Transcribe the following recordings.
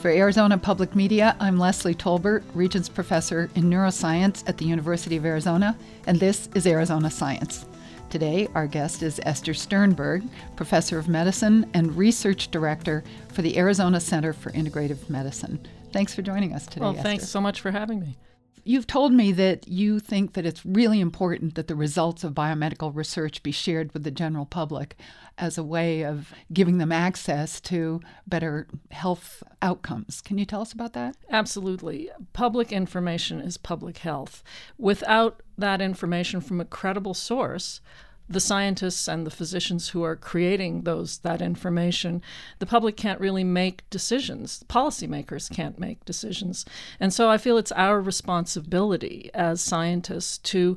For Arizona Public Media, I'm Leslie Tolbert, Regents Professor in Neuroscience at the University of Arizona, and this is Arizona Science. Today, our guest is Esther Sternberg, Professor of Medicine and Research Director for the Arizona Center for Integrative Medicine. Thanks for joining us today. Well, Esther. thanks so much for having me. You've told me that you think that it's really important that the results of biomedical research be shared with the general public as a way of giving them access to better health outcomes. Can you tell us about that? Absolutely. Public information is public health. Without that information from a credible source, the scientists and the physicians who are creating those that information, the public can't really make decisions. Policymakers can't make decisions. And so I feel it's our responsibility as scientists to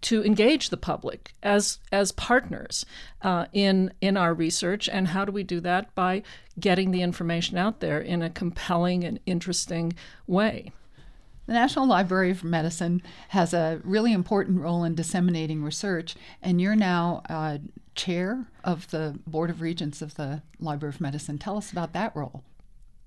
to engage the public as as partners uh, in in our research, and how do we do that by getting the information out there in a compelling and interesting way. The National Library of Medicine has a really important role in disseminating research, and you're now uh, chair of the Board of Regents of the Library of Medicine. Tell us about that role.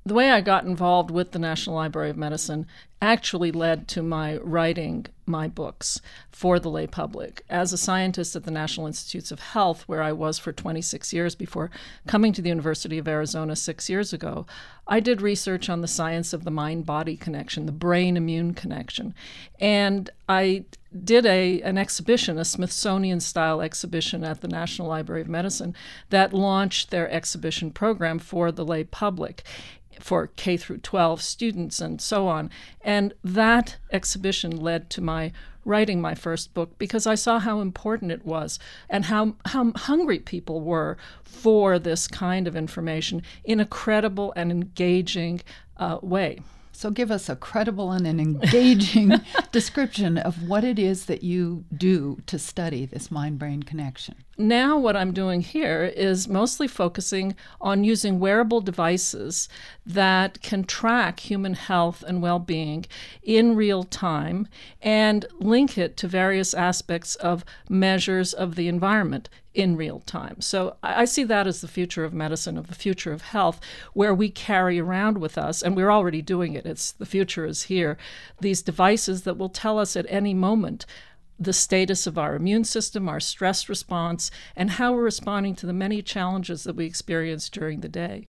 The way I got involved with the National Library of Medicine actually led to my writing my books for the lay public. As a scientist at the National Institutes of Health, where I was for 26 years before coming to the University of Arizona six years ago, I did research on the science of the mind body connection, the brain immune connection. And I did a, an exhibition, a Smithsonian style exhibition at the National Library of Medicine that launched their exhibition program for the lay public for K through 12 students and so on. And that exhibition led to my writing my first book because I saw how important it was and how, how hungry people were for this kind of information in a credible and engaging uh, way. So, give us a credible and an engaging description of what it is that you do to study this mind brain connection. Now, what I'm doing here is mostly focusing on using wearable devices that can track human health and well being in real time and link it to various aspects of measures of the environment in real time. So I see that as the future of medicine, of the future of health, where we carry around with us, and we're already doing it. It's the future is here. These devices that will tell us at any moment the status of our immune system, our stress response, and how we're responding to the many challenges that we experience during the day.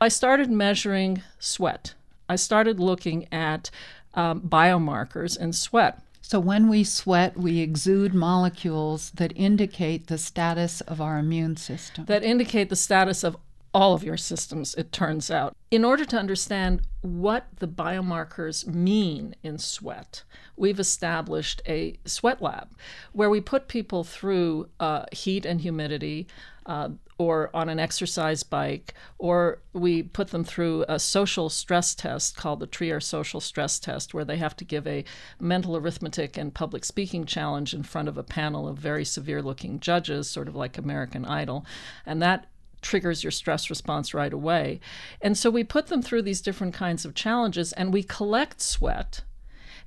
I started measuring sweat. I started looking at um, biomarkers in sweat. So, when we sweat, we exude molecules that indicate the status of our immune system. That indicate the status of all of your systems, it turns out. In order to understand what the biomarkers mean in sweat, we've established a sweat lab where we put people through uh, heat and humidity. Uh, or on an exercise bike, or we put them through a social stress test called the Trier Social Stress Test, where they have to give a mental arithmetic and public speaking challenge in front of a panel of very severe looking judges, sort of like American Idol. And that triggers your stress response right away. And so we put them through these different kinds of challenges and we collect sweat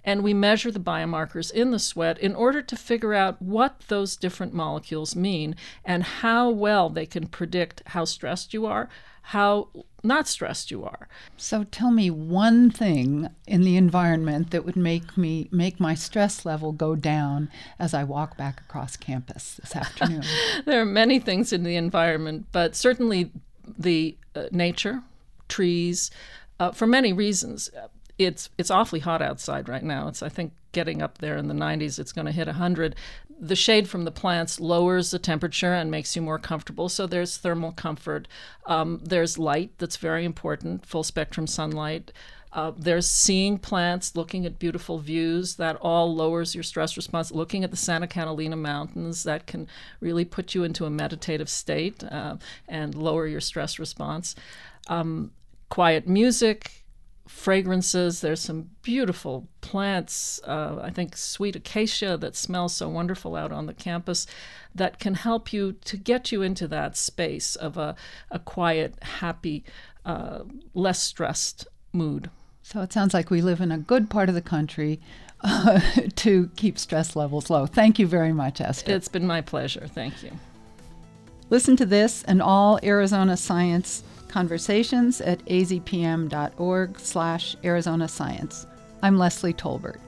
and we measure the biomarkers in the sweat in order to figure out what those different molecules mean and how well they can predict how stressed you are, how not stressed you are. So tell me one thing in the environment that would make me make my stress level go down as I walk back across campus this afternoon. there are many things in the environment, but certainly the uh, nature, trees, uh, for many reasons it's it's awfully hot outside right now. It's I think getting up there in the 90s. It's going to hit 100. The shade from the plants lowers the temperature and makes you more comfortable. So there's thermal comfort. Um, there's light that's very important, full spectrum sunlight. Uh, there's seeing plants, looking at beautiful views, that all lowers your stress response. Looking at the Santa Catalina Mountains, that can really put you into a meditative state uh, and lower your stress response. Um, quiet music, fragrances. There's some beautiful plants, uh, I think sweet acacia that smells so wonderful out on the campus, that can help you to get you into that space of a, a quiet, happy, uh, less stressed mood. So it sounds like we live in a good part of the country uh, to keep stress levels low. Thank you very much, Esther. It's been my pleasure. Thank you. Listen to this and all Arizona Science conversations at azpm.org slash Arizona Science. I'm Leslie Tolbert.